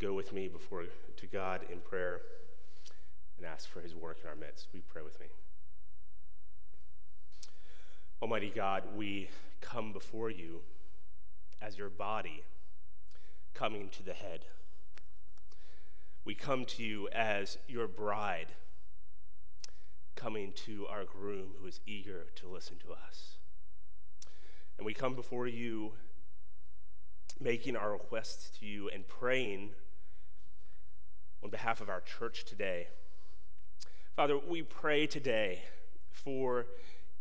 go with me before to God in prayer and ask for his work in our midst. We pray with me. Almighty God, we come before you as your body coming to the head. We come to you as your bride coming to our groom who is eager to listen to us. And we come before you making our requests to you and praying on behalf of our church today. Father, we pray today for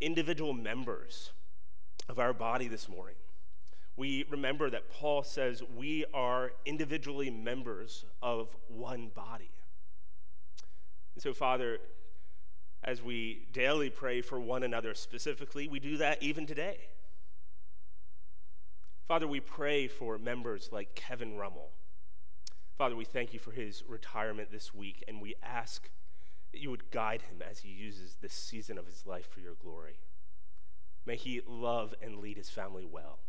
individual members of our body this morning. We remember that Paul says we are individually members of one body. And so, Father, as we daily pray for one another specifically, we do that even today. Father, we pray for members like Kevin Rummel. Father, we thank you for his retirement this week, and we ask that you would guide him as he uses this season of his life for your glory. May he love and lead his family well.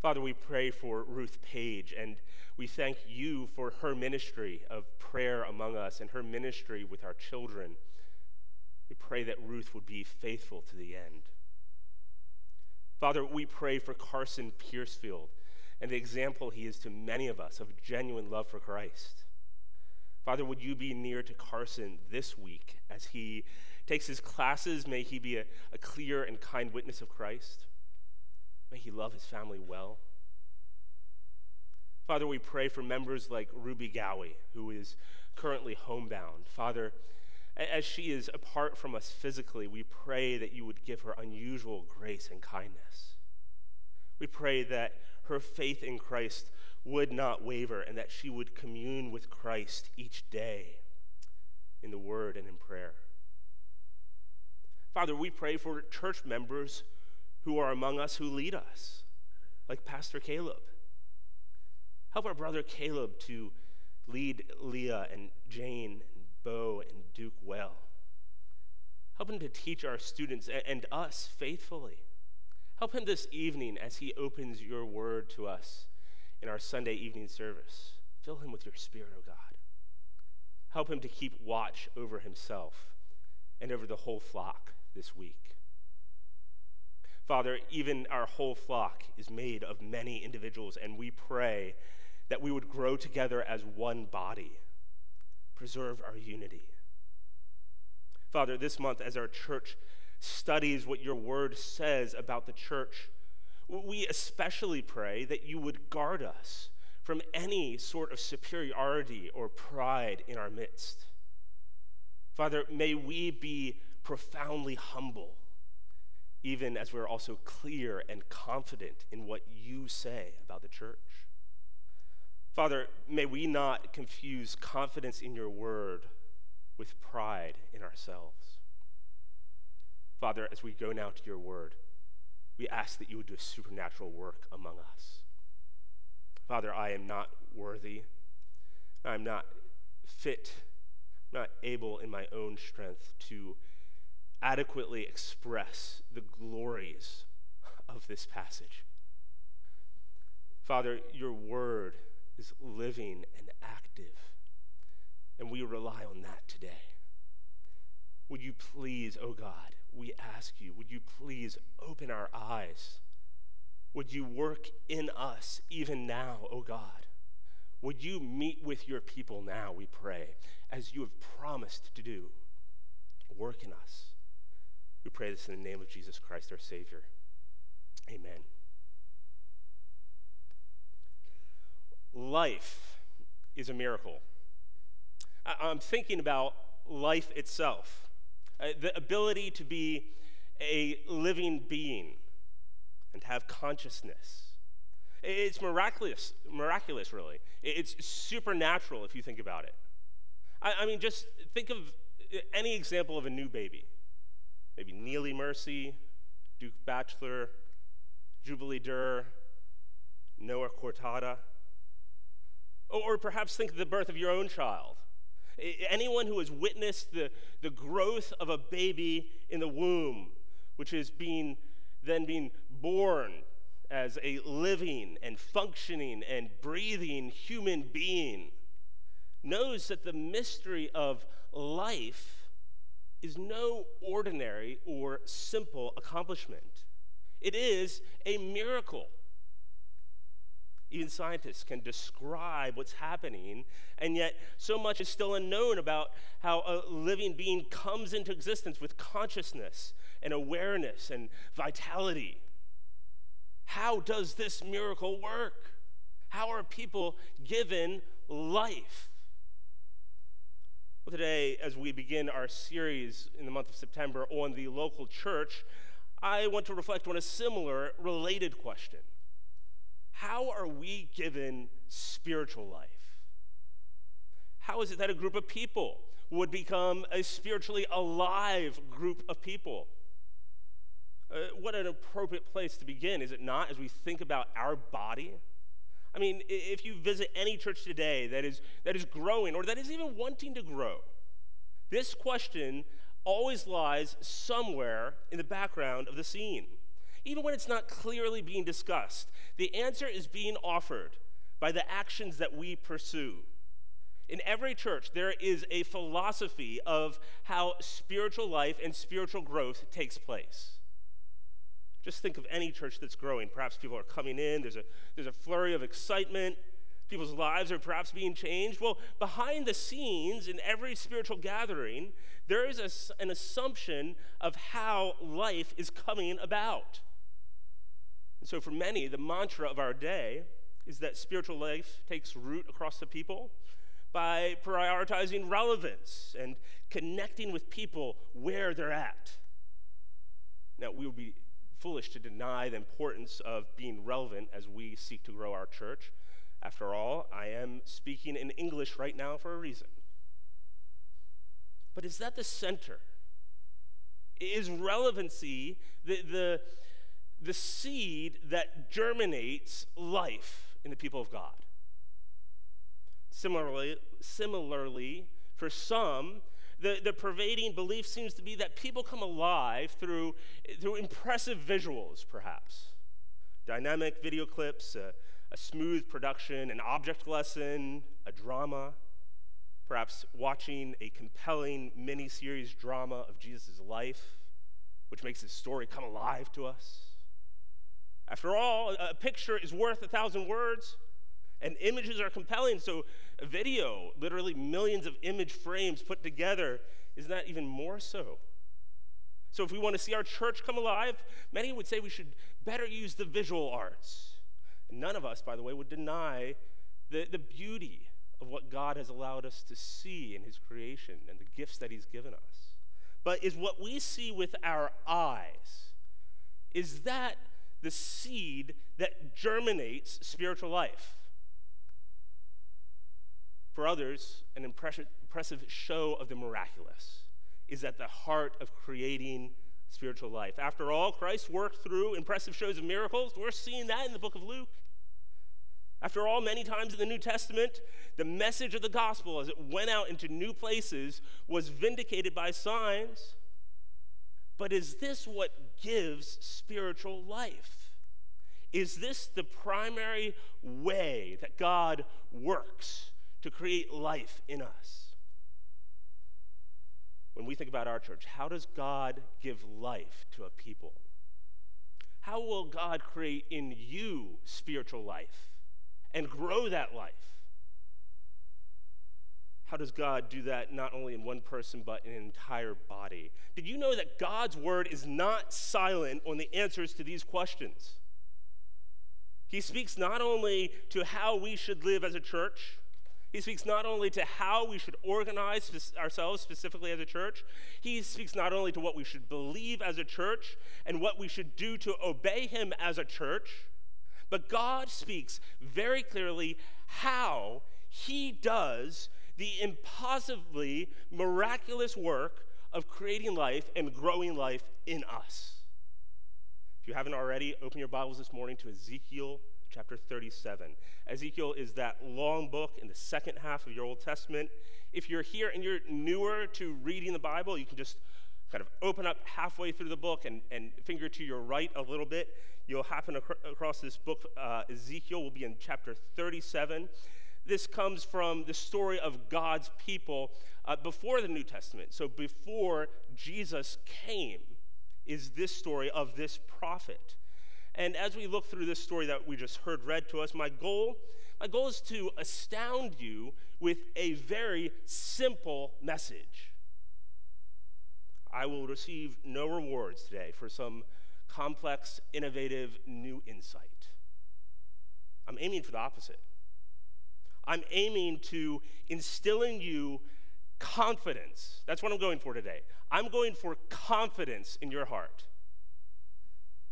Father, we pray for Ruth Page, and we thank you for her ministry of prayer among us and her ministry with our children. We pray that Ruth would be faithful to the end. Father, we pray for Carson Piercefield and the example he is to many of us of genuine love for Christ. Father, would you be near to Carson this week as he takes his classes? May he be a, a clear and kind witness of Christ. May he love his family well. Father, we pray for members like Ruby Gowie, who is currently homebound. Father, as she is apart from us physically, we pray that you would give her unusual grace and kindness. We pray that her faith in Christ would not waver and that she would commune with Christ each day in the word and in prayer. Father, we pray for church members who are among us who lead us, like Pastor Caleb. Help our brother Caleb to lead Leah and Jane and Bo and Duke well. Help him to teach our students and us faithfully. Help him this evening as he opens your word to us in our Sunday evening service. Fill him with your spirit, O oh God. Help him to keep watch over himself and over the whole flock this week. Father, even our whole flock is made of many individuals, and we pray that we would grow together as one body. Preserve our unity. Father, this month, as our church studies what your word says about the church, we especially pray that you would guard us from any sort of superiority or pride in our midst. Father, may we be profoundly humble even as we're also clear and confident in what you say about the church. Father, may we not confuse confidence in your word with pride in ourselves. Father, as we go now to your word, we ask that you would do a supernatural work among us. Father, I am not worthy. I'm not fit, not able in my own strength to adequately express the glories of this passage. Father, your word is living and active, and we rely on that today. Would you please, oh God, we ask you, would you please open our eyes? Would you work in us even now, oh God? Would you meet with your people now, we pray, as you have promised to do? Work in us. We pray this in the name of Jesus Christ, our Savior. Amen. Life is a miracle. I- am thinking about life itself, uh, the ability to be a living being and have consciousness. It's miraculous, miraculous, really. It's supernatural if you think about it. I, I mean, just think of any example of a new baby maybe Neely Mercy, Duke Batchelor, Jubilee Durr, Noah Cortada. Or perhaps think of the birth of your own child. Anyone who has witnessed the, the growth of a baby in the womb, which is being then being born as a living and functioning and breathing human being knows that the mystery of life is no ordinary or simple accomplishment. It is a miracle. Even scientists can describe what's happening, and yet so much is still unknown about how a living being comes into existence with consciousness and awareness and vitality. How does this miracle work? How are people given life? Well, today, as we begin our series in the month of September on the local church, I want to reflect on a similar, related question How are we given spiritual life? How is it that a group of people would become a spiritually alive group of people? Uh, what an appropriate place to begin, is it not, as we think about our body? I mean, if you visit any church today that is, that is growing or that is even wanting to grow, this question always lies somewhere in the background of the scene. Even when it's not clearly being discussed, the answer is being offered by the actions that we pursue. In every church, there is a philosophy of how spiritual life and spiritual growth takes place. Just think of any church that's growing. Perhaps people are coming in, there's a, there's a flurry of excitement, people's lives are perhaps being changed. Well, behind the scenes in every spiritual gathering, there is a, an assumption of how life is coming about. And so, for many, the mantra of our day is that spiritual life takes root across the people by prioritizing relevance and connecting with people where they're at. Now, we would be foolish to deny the importance of being relevant as we seek to grow our church. After all, I am speaking in English right now for a reason. But is that the center? Is relevancy the, the, the seed that germinates life in the people of God? Similarly, similarly, for some, the, the pervading belief seems to be that people come alive through, through impressive visuals, perhaps. Dynamic video clips, a, a smooth production, an object lesson, a drama, perhaps watching a compelling mini series drama of Jesus' life, which makes his story come alive to us. After all, a picture is worth a thousand words. And images are compelling, so video, literally millions of image frames put together, is not even more so. So if we want to see our church come alive, many would say we should better use the visual arts. And none of us, by the way, would deny the, the beauty of what God has allowed us to see in His creation and the gifts that He's given us. But is what we see with our eyes, is that the seed that germinates spiritual life? For others, an impressive show of the miraculous is at the heart of creating spiritual life. After all, Christ worked through impressive shows of miracles. We're seeing that in the book of Luke. After all, many times in the New Testament, the message of the gospel as it went out into new places was vindicated by signs. But is this what gives spiritual life? Is this the primary way that God works to create life in us. When we think about our church, how does God give life to a people? How will God create in you spiritual life and grow that life? How does God do that not only in one person, but in an entire body? Did you know that God's word is not silent on the answers to these questions? He speaks not only to how we should live as a church, he speaks not only to how we should organize ourselves specifically as a church, he speaks not only to what we should believe as a church and what we should do to obey him as a church, but God speaks very clearly how he does the impossibly miraculous work of creating life and growing life in us. If you haven't already, open your Bibles this morning to Ezekiel chapter 37. Ezekiel is that long book in the second half of your Old Testament. If you're here and you're newer to reading the Bible, you can just kind of open up halfway through the book and, and finger to your right a little bit, you'll happen ac- across this book. Uh, Ezekiel will be in chapter 37. This comes from the story of God's people uh, before the New Testament. So before Jesus came, is this story of this prophet. And as we look through this story that we just heard read to us, my goal, my goal is to astound you with a very simple message. I will receive no rewards today for some complex, innovative, new insight. I'm aiming for the opposite. I'm aiming to instill in you confidence. That's what I'm going for today. I'm going for confidence in your heart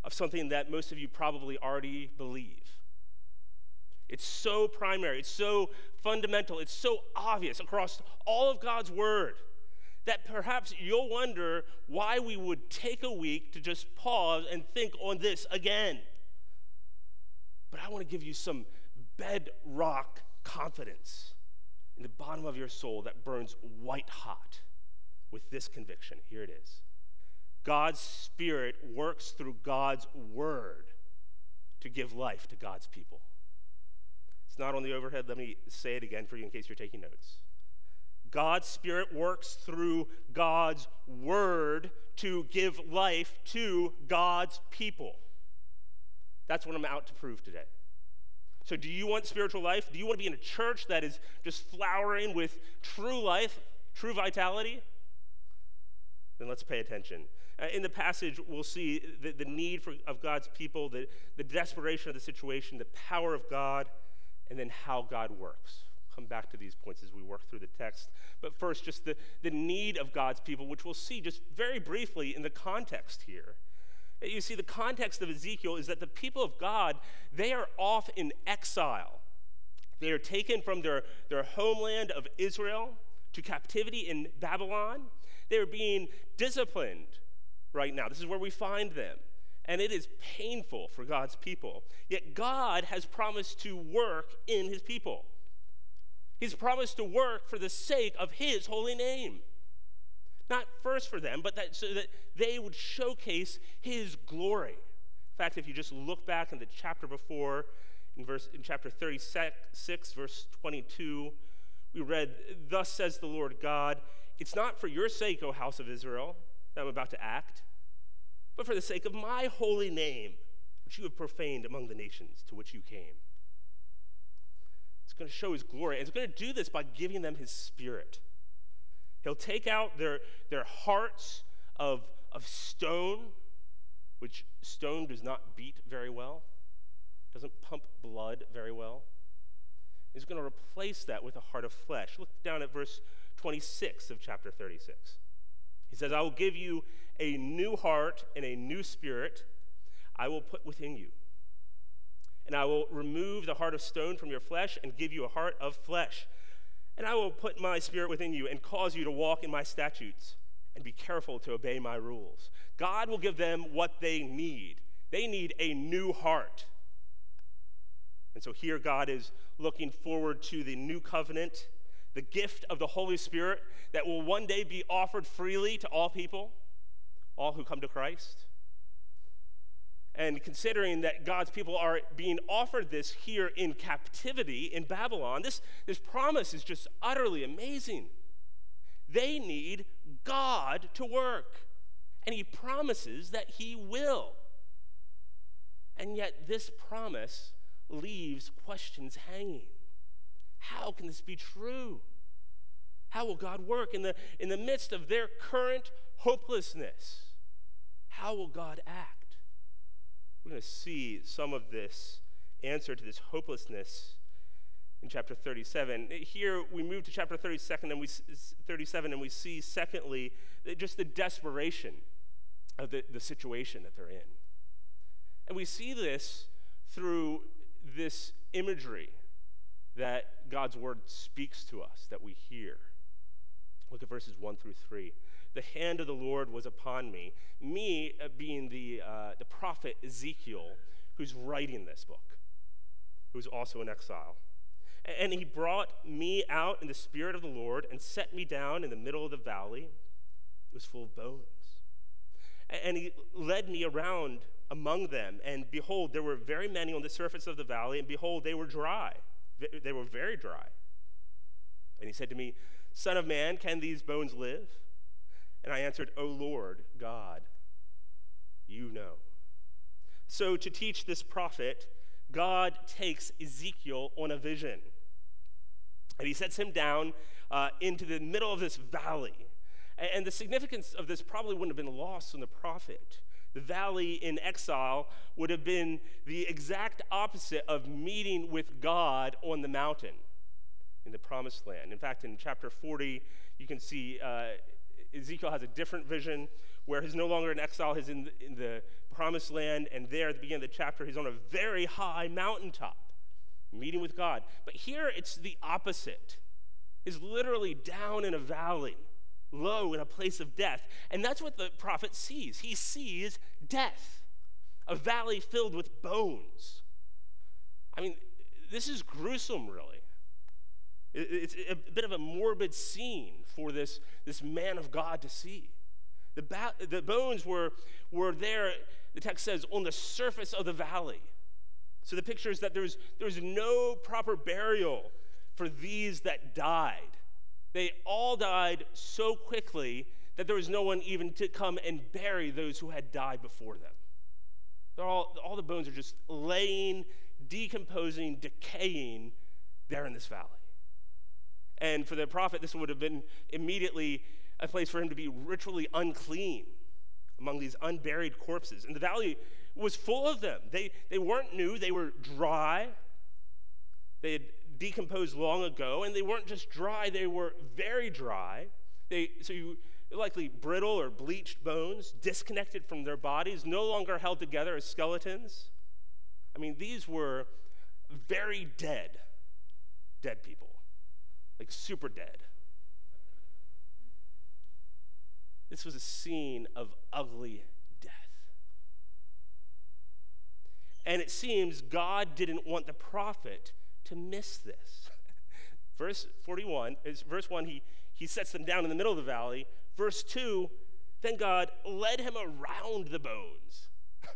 of something that most of you probably already believe. It's so primary, it's so fundamental, it's so obvious across all of God's Word that perhaps you'll wonder why we would take a week to just pause and think on this again. But I want to give you some bedrock confidence in the bottom of your soul that burns white hot with this conviction. Here it is God's Spirit works through God's Word to give life to God's people. It's not on the overhead. Let me say it again for you in case you're taking notes. God's Spirit works through God's Word to give life to God's people. That's what I'm out to prove today. So, do you want spiritual life? Do you want to be in a church that is just flowering with true life, true vitality? Then let's pay attention. Uh, in the passage, we'll see the, the need for, of God's people, the, the desperation of the situation, the power of God, and then how God works. Come back to these points as we work through the text. But first, just the, the need of God's people, which we'll see just very briefly in the context here. You see, the context of Ezekiel is that the people of God, they are off in exile. They are taken from their, their homeland of Israel to captivity in Babylon. They are being disciplined right now. This is where we find them. And it is painful for God's people. Yet God has promised to work in his people. He's promised to work for the sake of his holy name. Not first for them, but that, so that they would showcase his glory. In fact, if you just look back in the chapter before, in, verse, in chapter 36, verse 22, we read, Thus says the Lord God, it's not for your sake, O house of Israel, that I'm about to act, but for the sake of my holy name, which you have profaned among the nations to which you came. It's going to show his glory, and it's going to do this by giving them his spirit. He'll take out their, their hearts of, of stone, which stone does not beat very well, doesn't pump blood very well. He's going to replace that with a heart of flesh. Look down at verse 26 of chapter 36. He says, I will give you a new heart and a new spirit I will put within you. And I will remove the heart of stone from your flesh and give you a heart of flesh. And I will put my spirit within you and cause you to walk in my statutes and be careful to obey my rules. God will give them what they need. They need a new heart. And so here God is looking forward to the new covenant, the gift of the Holy Spirit that will one day be offered freely to all people, all who come to Christ. And considering that God's people are being offered this here in captivity in Babylon, this, this promise is just utterly amazing. They need God to work, and He promises that He will. And yet, this promise leaves questions hanging. How can this be true? How will God work in the, in the midst of their current hopelessness? How will God act? We're going to see some of this answer to this hopelessness in chapter 37. Here we move to chapter 32 and we, 37 and we see, secondly, just the desperation of the, the situation that they're in. And we see this through this imagery that God's word speaks to us, that we hear. Look at verses 1 through 3 the hand of the Lord was upon me. Me uh, being the, uh, the prophet Ezekiel, who's writing this book, who's also in exile. And he brought me out in the spirit of the Lord and set me down in the middle of the valley. It was full of bones. And he led me around among them, and behold, there were very many on the surface of the valley, and behold, they were dry. They were very dry. And he said to me, Son of man, can these bones live? And I answered, O Lord God, you know. So to teach this prophet, God takes Ezekiel on a vision. And he sets him down uh, into the middle of this valley. And the significance of this probably wouldn't have been lost on the prophet. The valley in exile would have been the exact opposite of meeting with God on the mountain in the promised land. In fact, in chapter 40, you can see uh, Ezekiel has a different vision where he's no longer in exile, he's in the, in the promised land, and there at the beginning of the chapter, he's on a very high mountaintop meeting with God. But here it's the opposite. He's literally down in a valley, low in a place of death. And that's what the prophet sees. He sees death, a valley filled with bones. I mean, this is gruesome, really. It's a bit of a morbid scene for this, this man of God to see. The, ba- the bones were, were there, the text says, on the surface of the valley. So the picture is that there's, there's no proper burial for these that died. They all died so quickly that there was no one even to come and bury those who had died before them. They're all, all the bones are just laying, decomposing, decaying there in this valley. And for the prophet, this would have been immediately a place for him to be ritually unclean among these unburied corpses. And the valley was full of them. They, they weren't new, they were dry. They had decomposed long ago, and they weren't just dry, they were very dry. They, so you likely brittle or bleached bones, disconnected from their bodies, no longer held together as skeletons. I mean, these were very dead, dead people, like super dead. This was a scene of ugly death. And it seems God didn't want the prophet to miss this. verse 41, is verse 1, he, he sets them down in the middle of the valley. Verse 2, then God led him around the bones.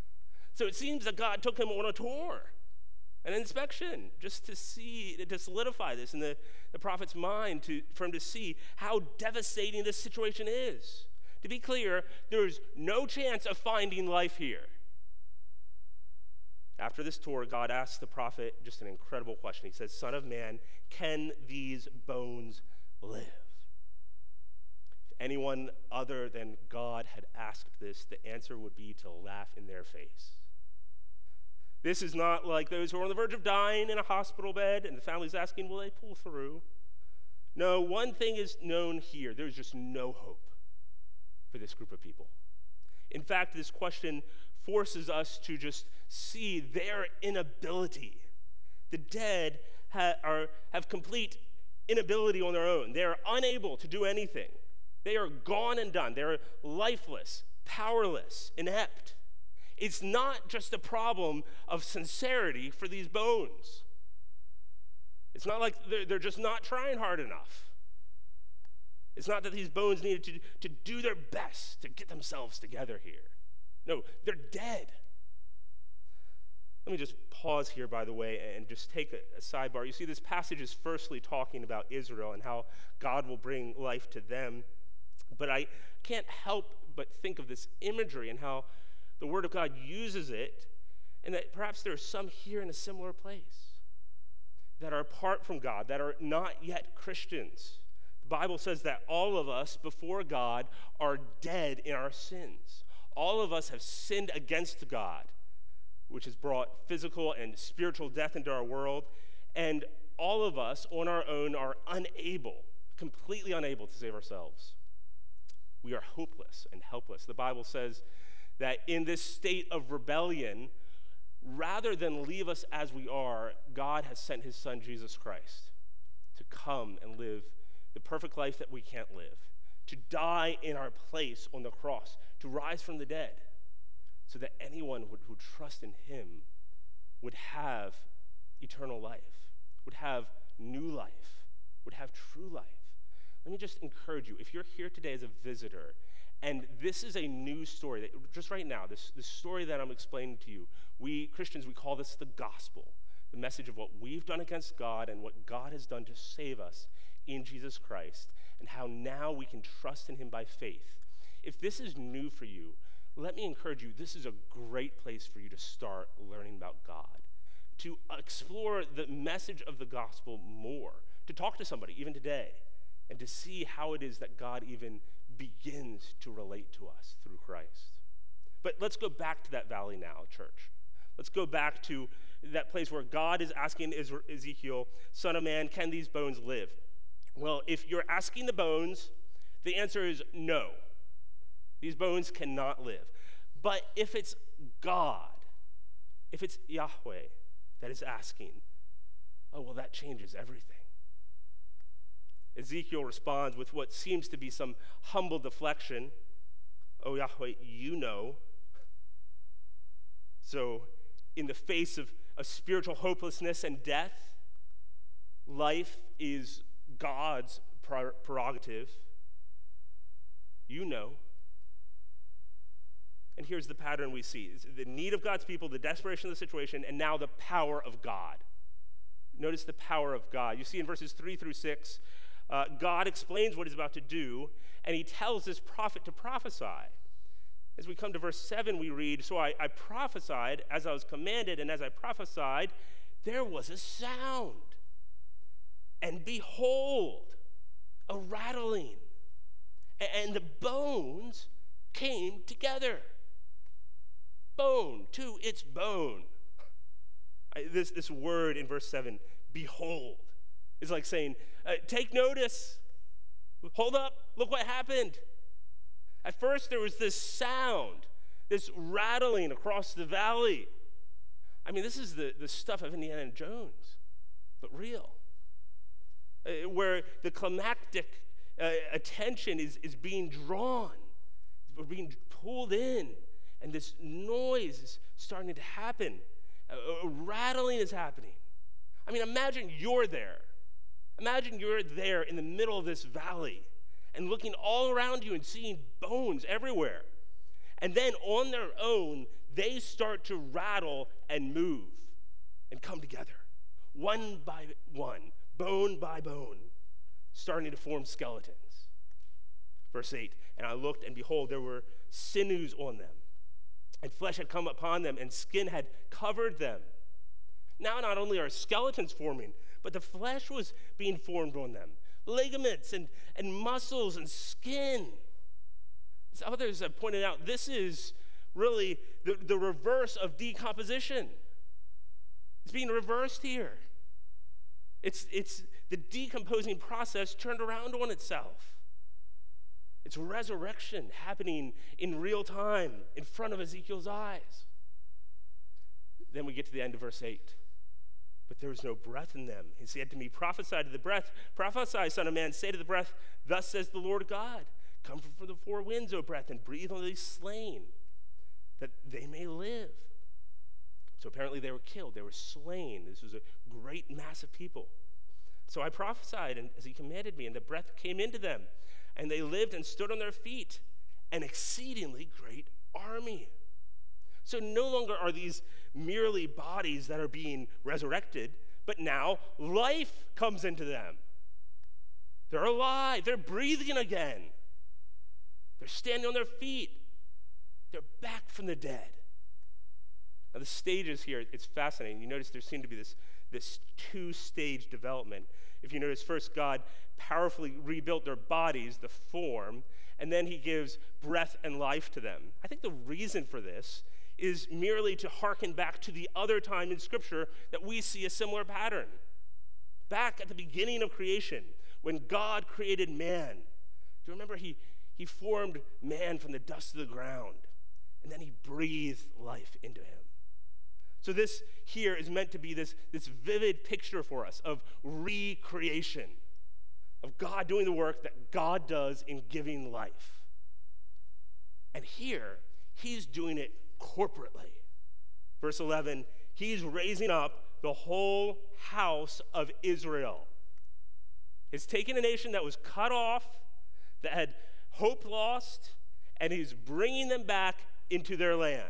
so it seems that God took him on a tour, an inspection, just to see, to solidify this in the, the prophet's mind, to, for him to see how devastating this situation is. To be clear, there's no chance of finding life here. After this tour, God asks the prophet just an incredible question. He says, Son of man, can these bones live? If anyone other than God had asked this, the answer would be to laugh in their face. This is not like those who are on the verge of dying in a hospital bed and the family's asking, Will they pull through? No, one thing is known here there's just no hope for this group of people. In fact, this question forces us to just see their inability. The dead ha- are, have complete inability on their own. They are unable to do anything. They are gone and done. They're lifeless, powerless, inept. It's not just a problem of sincerity for these bones. It's not like they're, they're just not trying hard enough. It's not that these bones needed to, to do their best to get themselves together here. No, they're dead. Let me just pause here, by the way, and just take a, a, sidebar. You see, this passage is firstly talking about Israel and how God will bring life to them. But I can't help but think of this imagery and how the Word of God uses it, and that perhaps there are some here in a similar place that are apart from God, that are not yet Christians. The Bible says that all of us before God are dead in our sins all of us have sinned against God, which has brought physical and spiritual death into our world. And all of us on our own are unable, completely unable to save ourselves. We are hopeless and helpless. The Bible says that in this state of rebellion, rather than leave us as we are, God has sent his son, Jesus Christ, to come and live the perfect life that we can't live, to die in our place on the cross, to rise from the dead, so that anyone would, who would trust in him would have eternal life, would have new life, would have true life. Let me just encourage you if you're here today as a visitor And this is a new story that just right now, this, this story that I'm explaining to you, we Christians, we call this the gospel, the message of what we've done against God and what God has done to save us in Jesus Christ, and how now we can trust in him by faith. If this is new for you, let me encourage you this is a great place for you to start learning about God, to explore the message of the gospel more, to talk to somebody, even today, and to see how it is that God even begins to relate to us through Christ. But let's go back to that valley now, church. Let's go back to that place where God is asking Ezekiel, Son of man, can these bones live? Well, if you're asking the bones, the answer is no. These bones cannot live. But if it's God, if it's Yahweh that is asking, oh, well, that changes everything. Ezekiel responds with what seems to be some humble deflection. Oh, Yahweh, you know. So, in the face of, of spiritual hopelessness and death, life is God's prerogative. You know. And here's the pattern we see the need of God's people, the desperation of the situation, and now the power of God. Notice the power of God. You see in verses 3 through 6, uh, God explains what he's about to do, and he tells this prophet to prophesy. As we come to verse 7, we read So I, I prophesied as I was commanded, and as I prophesied, there was a sound. And behold, a rattling, and the bones came together. Bone to its bone. This, this word in verse 7, behold, is like saying, uh, take notice. Hold up. Look what happened. At first, there was this sound, this rattling across the valley. I mean, this is the, the stuff of Indiana Jones, but real. Uh, where the climactic uh, attention is, is being drawn, we're being pulled in, and this noise is starting to happen. Uh, rattling is happening. I mean, imagine you're there Imagine you're there in the middle of this valley and looking all around you and seeing bones everywhere. And then on their own, they start to rattle and move and come together, one by one, bone by bone, starting to form skeletons. Verse 8 And I looked, and behold, there were sinews on them, and flesh had come upon them, and skin had covered them. Now, not only are skeletons forming, but the flesh was being formed on them ligaments and, and muscles and skin. As others have pointed out, this is really the, the reverse of decomposition. It's being reversed here. It's, it's the decomposing process turned around on itself. It's resurrection happening in real time in front of Ezekiel's eyes. Then we get to the end of verse 8 but there was no breath in them. He said to me, Prophesy to the breath, prophesy, Son of Man, say to the breath, Thus says the Lord God, Come from the four winds, O breath, and breathe on these slain, that they may live. So apparently they were killed, they were slain. This was a great mass of people. So I prophesied and, as he commanded me, and the breath came into them, and they lived and stood on their feet, an exceedingly great army. So no longer are these merely bodies that are being resurrected, but now life comes into them. They're alive, they're breathing again, they're standing on their feet, they're back from the dead. Now, the stages here, it's fascinating. You notice there seem to be this, this two stage development. If you notice, first, God powerfully rebuilt their bodies, the form, and then he gives breath and life to them. I think the reason for this is merely to hearken back to the other time in Scripture that we see a similar pattern. Back at the beginning of creation, when God created man, do you remember he, he formed man from the dust of the ground, and then he breathed life into him? So, this here is meant to be this, this vivid picture for us of recreation, of God doing the work that God does in giving life. And here, he's doing it corporately. Verse 11, he's raising up the whole house of Israel. He's taken a nation that was cut off, that had hope lost, and he's bringing them back into their land.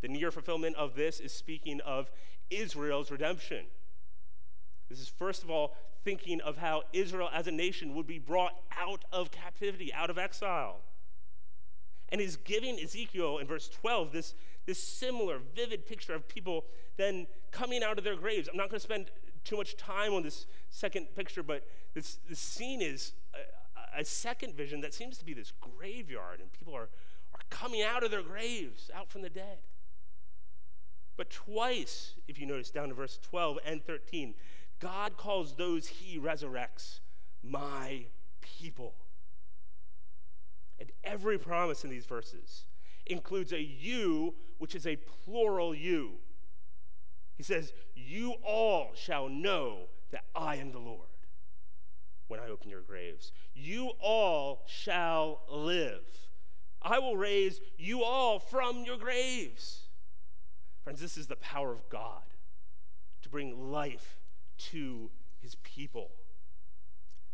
The near fulfillment of this is speaking of Israel's redemption. This is, first of all, thinking of how Israel as a nation would be brought out of captivity, out of exile. And he's giving Ezekiel in verse 12 this, this similar, vivid picture of people then coming out of their graves. I'm not going to spend too much time on this second picture, but this, this scene is a, a second vision that seems to be this graveyard, and people are, are coming out of their graves, out from the dead. But twice, if you notice down to verse 12 and 13, God calls those he resurrects my people. And every promise in these verses includes a you, which is a plural you. He says, You all shall know that I am the Lord when I open your graves. You all shall live. I will raise you all from your graves. Friends, this is the power of God to bring life to his people.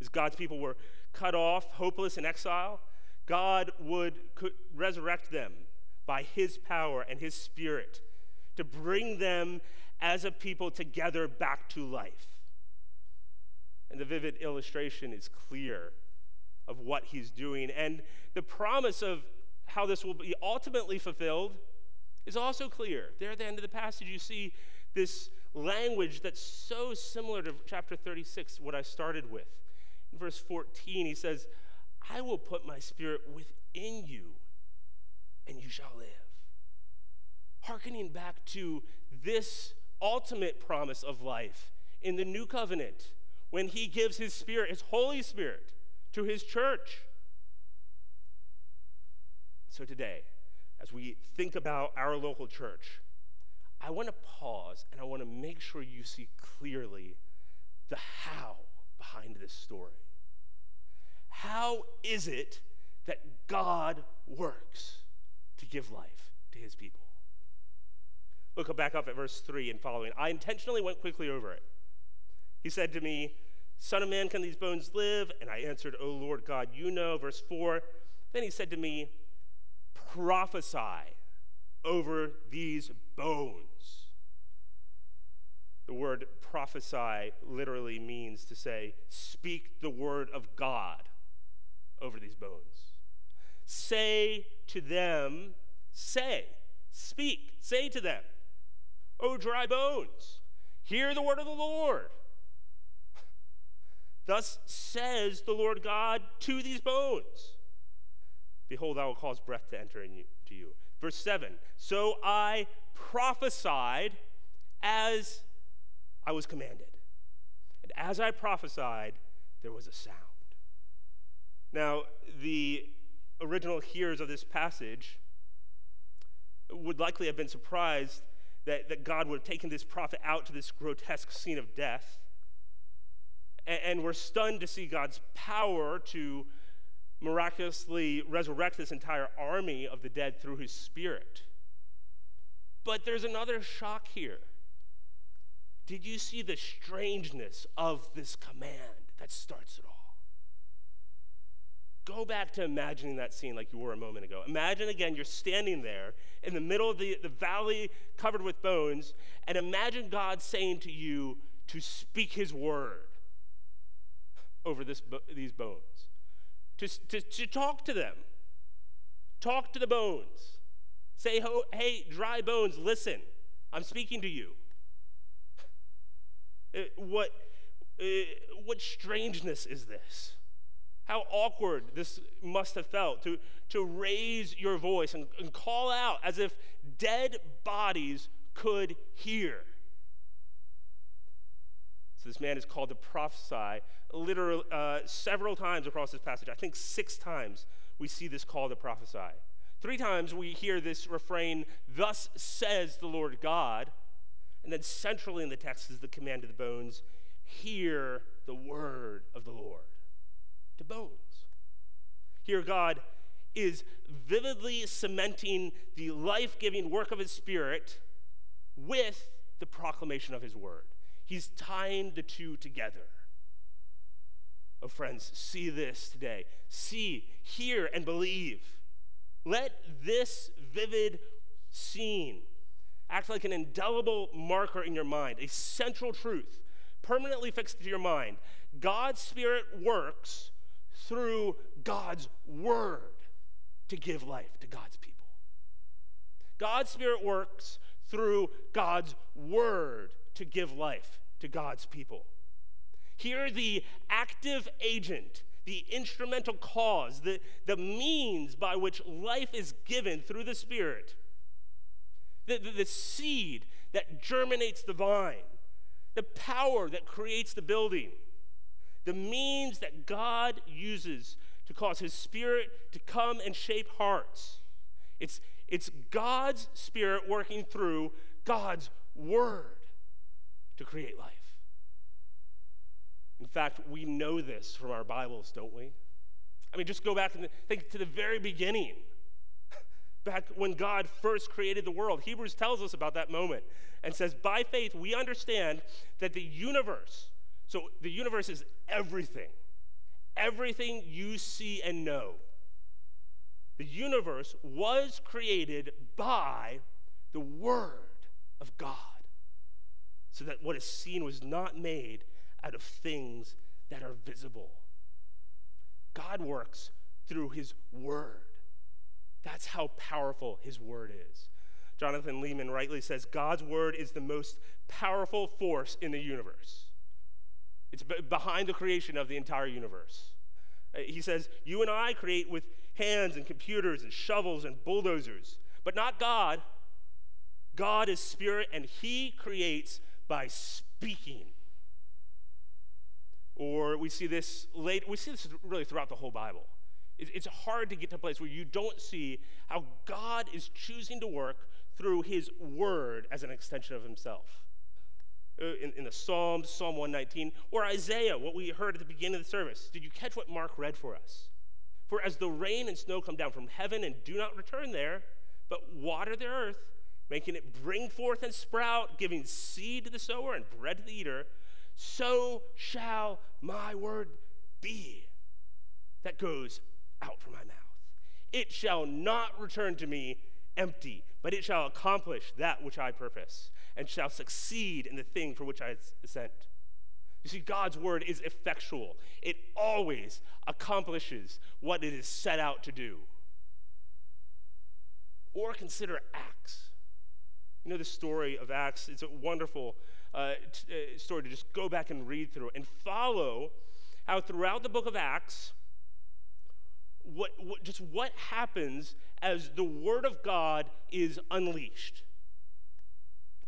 As God's people were cut off, hopeless in exile, God would resurrect them by his power and his spirit to bring them as a people together back to life. And the vivid illustration is clear of what he's doing. And the promise of how this will be ultimately fulfilled is also clear. There at the end of the passage, you see this language that's so similar to chapter 36, what I started with. In verse 14, he says, I will put my spirit within you, and you shall live. Harkening back to this ultimate promise of life in the new covenant when he gives his spirit, his Holy Spirit, to his church. So today, as we think about our local church, I want to pause and I want to make sure you see clearly the how behind this story. How is it that God works to give life to his people? Look back up at verse 3 and following. I intentionally went quickly over it. He said to me, Son of man, can these bones live? And I answered, O Lord God, you know. Verse 4. Then he said to me, Prophesy over these bones. The word prophesy literally means to say, speak the word of God over these bones. Say to them, say, speak, say to them, O dry bones, hear the word of the Lord. Thus says the Lord God to these bones Behold, I will cause breath to enter into you. Verse 7 So I prophesied as I was commanded. And as I prophesied, there was a sound. Now, the original hearers of this passage would likely have been surprised that, that God would have taken this prophet out to this grotesque scene of death. And, and were stunned to see God's power to miraculously resurrect this entire army of the dead through his spirit. But there's another shock here. Did you see the strangeness of this command that starts it all? Go back to imagining that scene like you were a moment ago. Imagine again, you're standing there in the middle of the, the valley covered with bones, and imagine God saying to you to speak his word over this, these bones, to, to, to talk to them, talk to the bones. Say, hey, dry bones, listen, I'm speaking to you. Uh, what, uh, what strangeness is this? How awkward this must have felt to, to raise your voice and, and call out as if dead bodies could hear. So this man is called to prophesy literally uh, several times across this passage. I think six times we see this call to prophesy. Three times we hear this refrain, Thus says the Lord God. And then centrally in the text is the command of the bones hear the word of the Lord. To bones. Here, God is vividly cementing the life giving work of his spirit with the proclamation of his word. He's tying the two together. Oh, friends, see this today. See, hear, and believe. Let this vivid scene act like an indelible marker in your mind, a central truth permanently fixed to your mind. God's Spirit works through God's Word to give life to God's people. God's Spirit works through God's Word to give life to God's people. Here, the active agent, the instrumental cause, the, the means by which life is given through the Spirit, the, the, the seed that germinates the vine, the power that creates the building, the means that God uses to cause His Spirit to come and shape hearts. It's, it's God's Spirit working through God's Word to create life. In fact, we know this from our Bibles, don't we? I mean, just go back and think to the very beginning, back when God first created the world. Hebrews tells us about that moment and says, By faith, we understand that the universe, so the universe is everything, everything you see and know. The universe was created by the Word of God, so that what is seen was not made out of things that are visible. God works through His Word. That's how powerful His Word is. Jonathan Leeman rightly says God's Word is the most powerful force in the universe. It's behind the creation of the entire universe. Uh, he says, You and I create with hands and computers and shovels and bulldozers, but not God. God is spirit and he creates by speaking. Or we see this late, we see this really throughout the whole Bible. It's hard to get to a place where you don't see how God is choosing to work through his word as an extension of himself. Uh, in, in, the Psalms, Psalm 119, or Isaiah, what we heard at the beginning of the service. Did you catch what Mark read for us? For as the rain and snow come down from heaven and do not return there, but water the earth, making it bring forth and sprout, giving seed to the sower and bread to the eater, so shall my word be that goes out from my mouth. It shall not return to me empty, but it shall accomplish that which I purpose, and shall succeed in the thing for which I sent. You see, God's word is effectual, it always accomplishes what it is set out to do. Or consider Acts. You know the story of Acts? It's a wonderful uh, t- uh, story to just go back and read through and follow how throughout the book of Acts, what, what, just what happens as the Word of God is unleashed.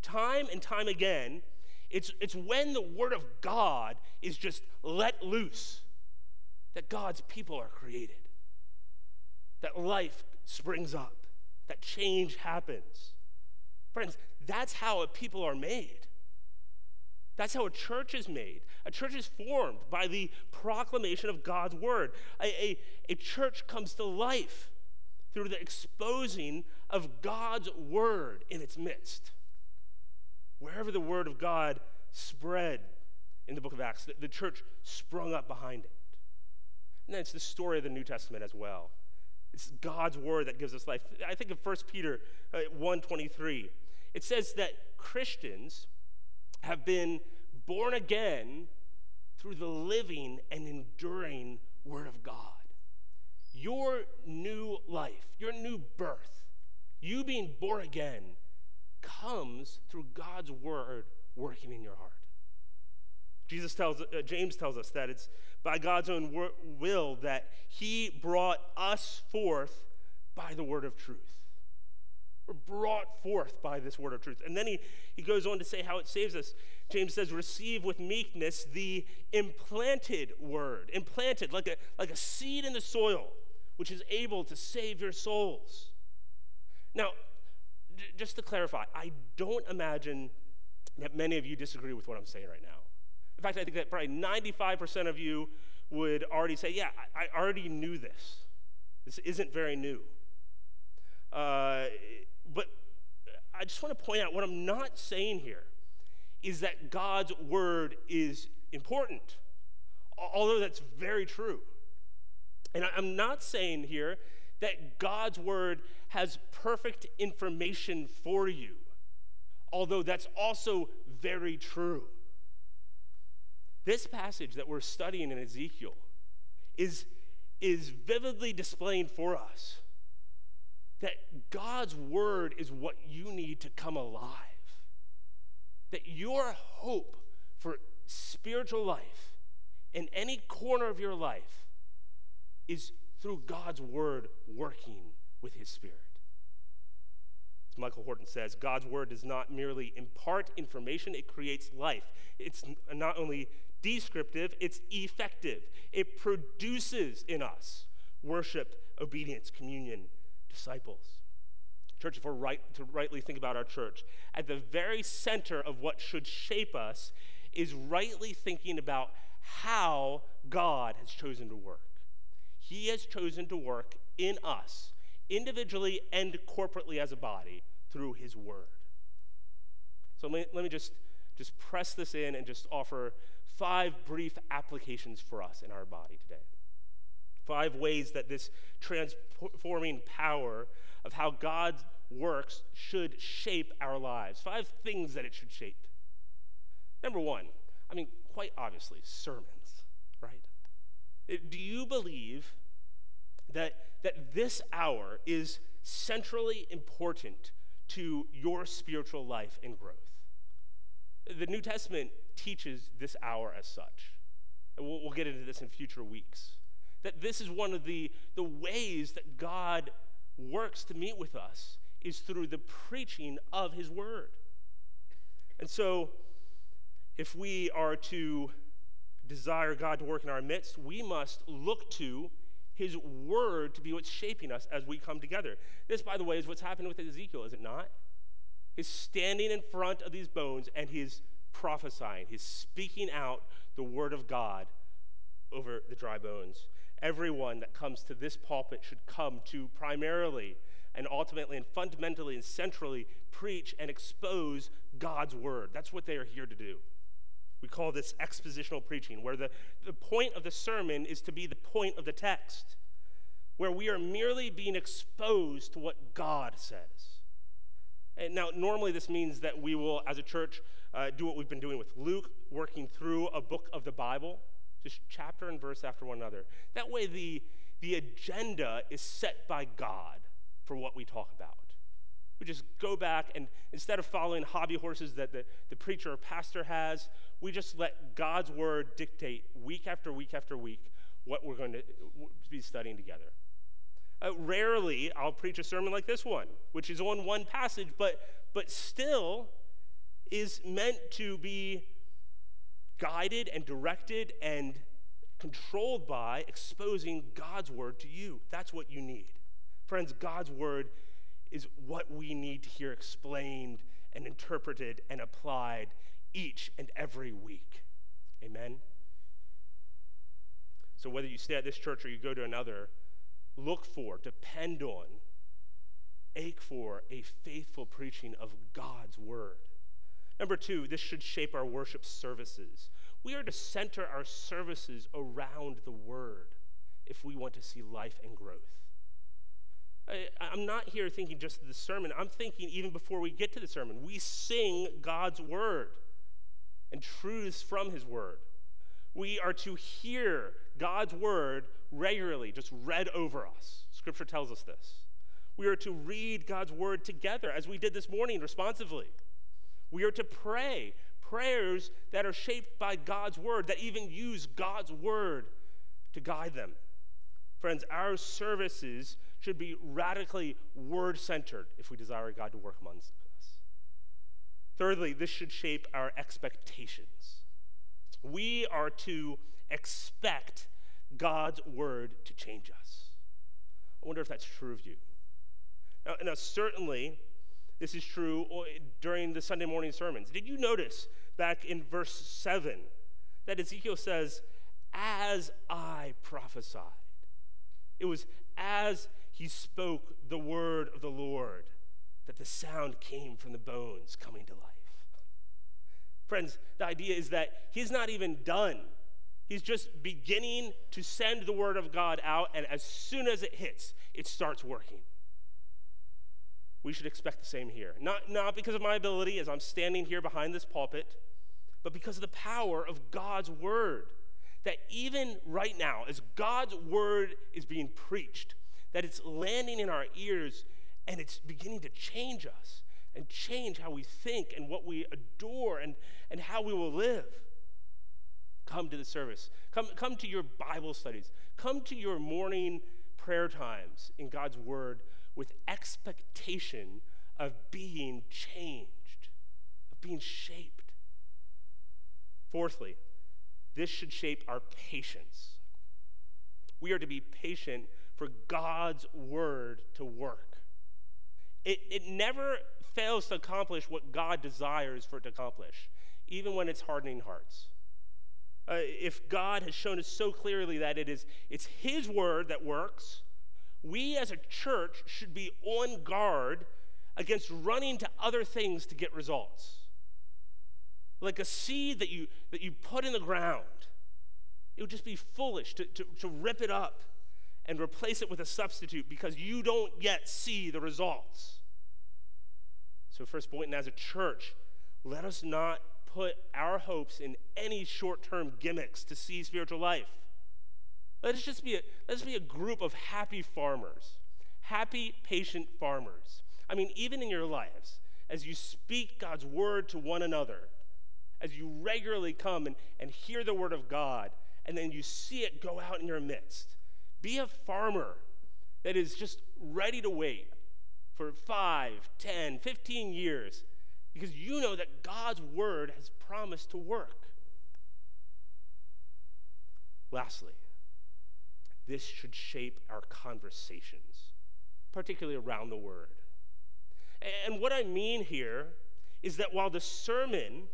Time and time again, it's, it's when the Word of God is just let loose that God's people are created, that life springs up, that change happens. Friends, that's how a people are made. That's how a church is made. A church is formed by the proclamation of God's word. A, a, a, church comes to life through the exposing of God's word in its midst. Wherever the word of God spread in the book of Acts, the, the church sprung up behind it. And then it's the story of the New Testament as well. It's God's word that gives us life. I think of 1 Peter uh, 1.23. It says that Christians have been born again through the living and enduring Word of God. Your new life, your new birth, you being born again, comes through God's Word working in your heart. Jesus tells, uh, James tells us that it's by God's own wor- will that He brought us forth by the word of truth. We're brought forth by this word of truth. And then he, he goes on to say how it saves us. James says, receive with meekness the implanted word, implanted like a, like a seed in the soil, which is able to save your souls. Now, just to clarify, I don't imagine that many of you disagree with what I'm saying right now. In fact, I think that probably 95% of you would already say, yeah, I, I already knew this. This isn't very new. Uh, but I just want to point out what I'm not saying here is that God's word is important. although that's very true. And I'm not saying here that God's word has perfect information for you, although that's also very true. This passage that we're studying in Ezekiel is, is vividly displaying for us that God's word is what you need to come alive. That your hope for spiritual life in any corner of your life is through God's word working with his spirit. As Michael Horton says, God's word does not merely impart information, it creates life. It's not only descriptive, it's effective. It produces in us worship, obedience, communion, disciples. Church, if we're right to rightly think about our church, at the very center of what should shape us is rightly thinking about how God has chosen to work. He has chosen to work in us, individually and corporately as a body, through His Word. So let me, let me just, just press this in and just offer five brief applications for us in our body today. Five ways that this transforming power of how God works should shape our lives. Five things that it should shape. Number one, I mean, quite obviously, sermons, right? Do you believe that, that this hour is centrally important to your spiritual life and growth? The New Testament teaches this hour as such. We'll, we'll get into this in future weeks. That this is one of the, the ways that God works to meet with us is through the preaching of his word. And so, if we are to desire God to work in our midst, we must look to his word to be what's shaping us as we come together. This, by the way, is what's happened with Ezekiel, is it not? He's standing in front of these bones and he's prophesying, he's speaking out the word of God over the dry bones. Everyone that comes to this pulpit should come to primarily and ultimately and fundamentally and centrally preach and expose God's word. That's what they are here to do. We call this expositional preaching, where the, the point of the sermon is to be the point of the text, where we are merely being exposed to what God says. And now, normally, this means that we will, as a church, uh, do what we've been doing with Luke, working through a book of the Bible, just chapter and verse after one another. That way, the, the agenda is set by God for what we talk about. We just go back and instead of following hobby horses that the, the preacher or pastor has, we just let God's word dictate week after week after week what we're going to be studying together. Uh, rarely I'll preach a sermon like this one, which is on one passage, but, but still is meant to be guided and directed and controlled by exposing God's word to you. That's what you need. Friends, God's word is what we need to hear explained and interpreted and applied each and every week. Amen? So, whether you stay at this church or you go to another, look for, depend on, ache for a faithful preaching of God's word. Number two, this should shape our worship services. We are to center our services around the word if we want to see life and growth. I, am not here thinking just the sermon. I'm thinking even before we get to the sermon, we sing God's word and truths from his word. We are to hear God's word regularly, just read over us. Scripture tells us this. We are to read God's word together, as we did this morning responsively. We are to pray prayers that are shaped by God's word, that even use God's word to guide them. Friends, our services should be radically word centered if we desire God to work amongst us. Thirdly, this should shape our expectations. We are to expect God's word to change us. I wonder if that's true of you. Now, now certainly, this is true uh, during the Sunday morning sermons. Did you notice back in verse 7 that Ezekiel says, As I prophesied? It was as he spoke the word of the Lord that the sound came from the bones coming to life. Friends, the idea is that he's not even done He's just beginning to send the word of God out, and as soon as it hits, it starts working. We should expect the same here. Not, not because of my ability as I'm standing here behind this pulpit, but because of the power of God's word. That even right now, as God's word is being preached, that it's landing in our ears and it's beginning to change us and change how we think and what we adore and, and how we will live. Come to the service. Come, come to your Bible studies. Come to your morning prayer times in God's Word with expectation of being changed, of being shaped. Fourthly, this should shape our patience. We are to be patient for God's Word to work. It, it never fails to accomplish what God desires for it to accomplish, even when it's hardening hearts. Uh, if God has shown us so clearly that it is it's His word that works, we as a church should be on guard against running to other things to get results. Like a seed that you that you put in the ground, it would just be foolish to, to, to rip it up and replace it with a substitute because you don't yet see the results. So, first point, and as a church, let us not put our hopes in any short term gimmicks to see spiritual life. Let's just be a, let's be a group of happy farmers, happy, patient farmers. I mean, even in your lives, as you speak God's word to one another, as you regularly come and, and hear the word of God, and then you see it go out in your midst, be a farmer that is just ready to wait for 5, 10, 15 years because you know that God's word has promised to work. Lastly, this should shape our conversations, particularly around the word. And what I mean here is that while the sermon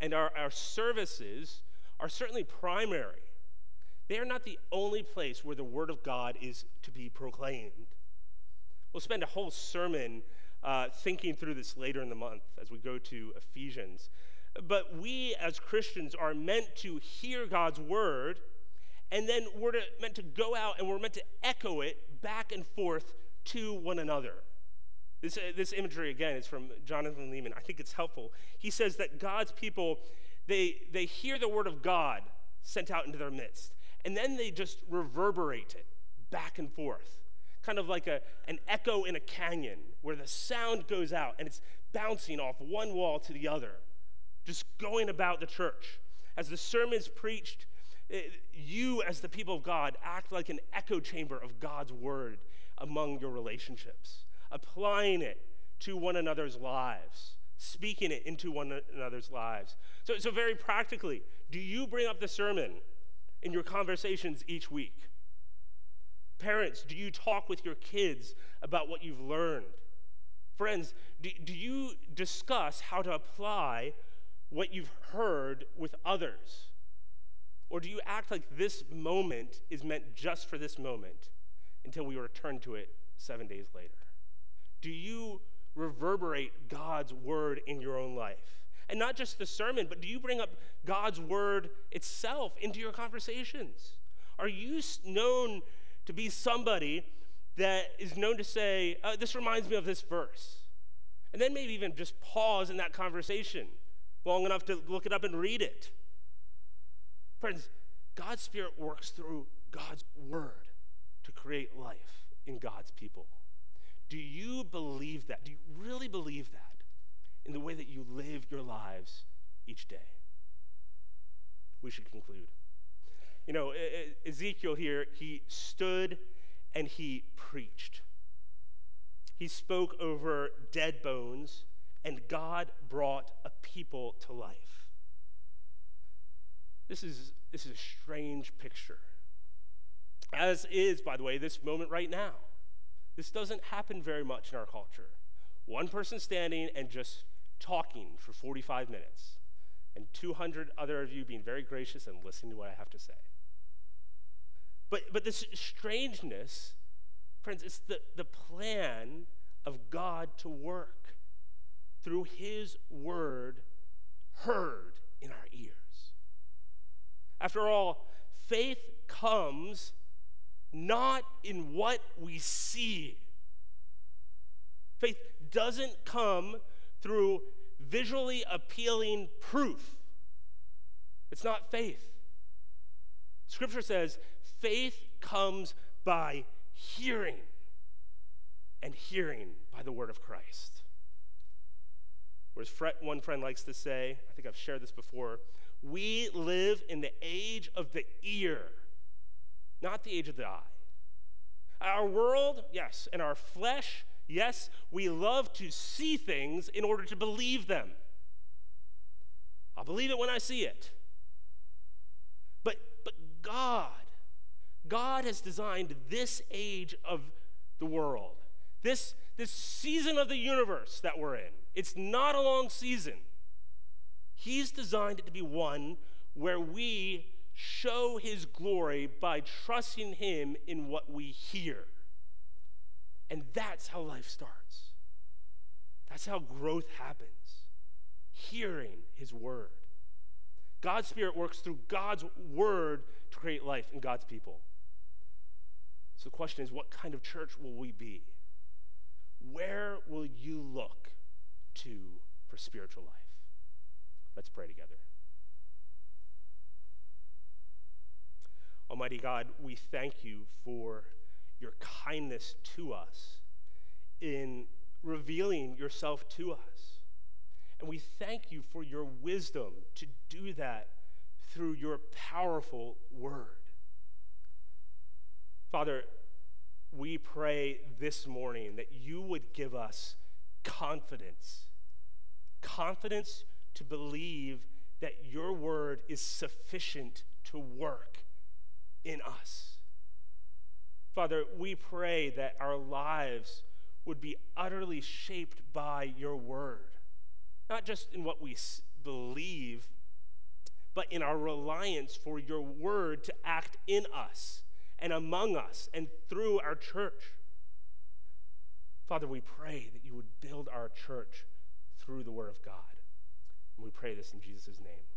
and our, our services are certainly primary, they are not the only place where the word of God is to be proclaimed. We'll spend a whole sermon uh, thinking through this later in the month as we go to Ephesians. But we as Christians are meant to hear God's word, and then we're to, meant to go out and we're meant to echo it back and forth to one another. This, uh, this imagery, again, is from Jonathan Leeman. I think it's helpful. He says that God's people, they, they hear the word of God sent out into their midst, and then they just reverberate it back and forth kind of like a, an echo in a canyon where the sound goes out and it's bouncing off one wall to the other, just going about the church. As the sermon is preached, it, eh, you, as the people of God, act like an echo chamber of God's word among your relationships, applying it to one another's lives, speaking it into one another's lives. So, so very practically, do you bring up the sermon in your conversations each week? Parents, do you talk with your kids about what you've learned? Friends, do, do you discuss how to apply what you've heard with others? Or do you act like this moment is meant just for this moment until we return to it seven days later? Do you reverberate God's word in your own life? And not just the sermon, but do you bring up God's word itself into your conversations? Are you known to be somebody that is known to say, uh, This reminds me of this verse. And then maybe even just pause in that conversation long enough to look it up and read it. Friends, God's Spirit works through God's Word to create life in God's people. Do you believe that? Do you really believe that in the way that you live your lives each day? We should conclude. You know, Ezekiel here, he stood and he preached. He spoke over dead bones, and God brought a people to life. This is, this is a strange picture. As is, by the way, this moment right now. This doesn't happen very much in our culture. One person standing and just talking for 45 minutes, and 200 other of you being very gracious and listening to what I have to say. But, but this strangeness, friends, it's the, the plan of God to work through His word heard in our ears. After all, faith comes not in what we see. Faith doesn't come through visually appealing proof. It's not faith. Scripture says faith comes by hearing, and hearing by the word of Christ. Whereas one friend likes to say, I think I've shared this before, we live in the age of the ear, not the age of the eye. Our world, yes, and our flesh, yes, we love to see things in order to believe them. I'll believe it when I see it. But, but God, God has designed this age of the world, this, this season of the universe that we're in. It's not a long season. He's designed it to be one where we show His glory by trusting Him in what we hear. And that's how life starts. That's how growth happens hearing His word. God's Spirit works through God's word to create life in God's people. So the question is what kind of church will we be? Where will you look to for spiritual life? Let's pray together. Almighty God, we thank you for your kindness to us in revealing yourself to us. And we thank you for your wisdom to do that through your powerful word. Father, we pray this morning that you would give us confidence confidence to believe that your word is sufficient to work in us. Father, we pray that our lives would be utterly shaped by your word, not just in what we believe, but in our reliance for your word to act in us and among us and through our church. Father, we pray that you would build our church through the word of God. And we pray this in Jesus' name.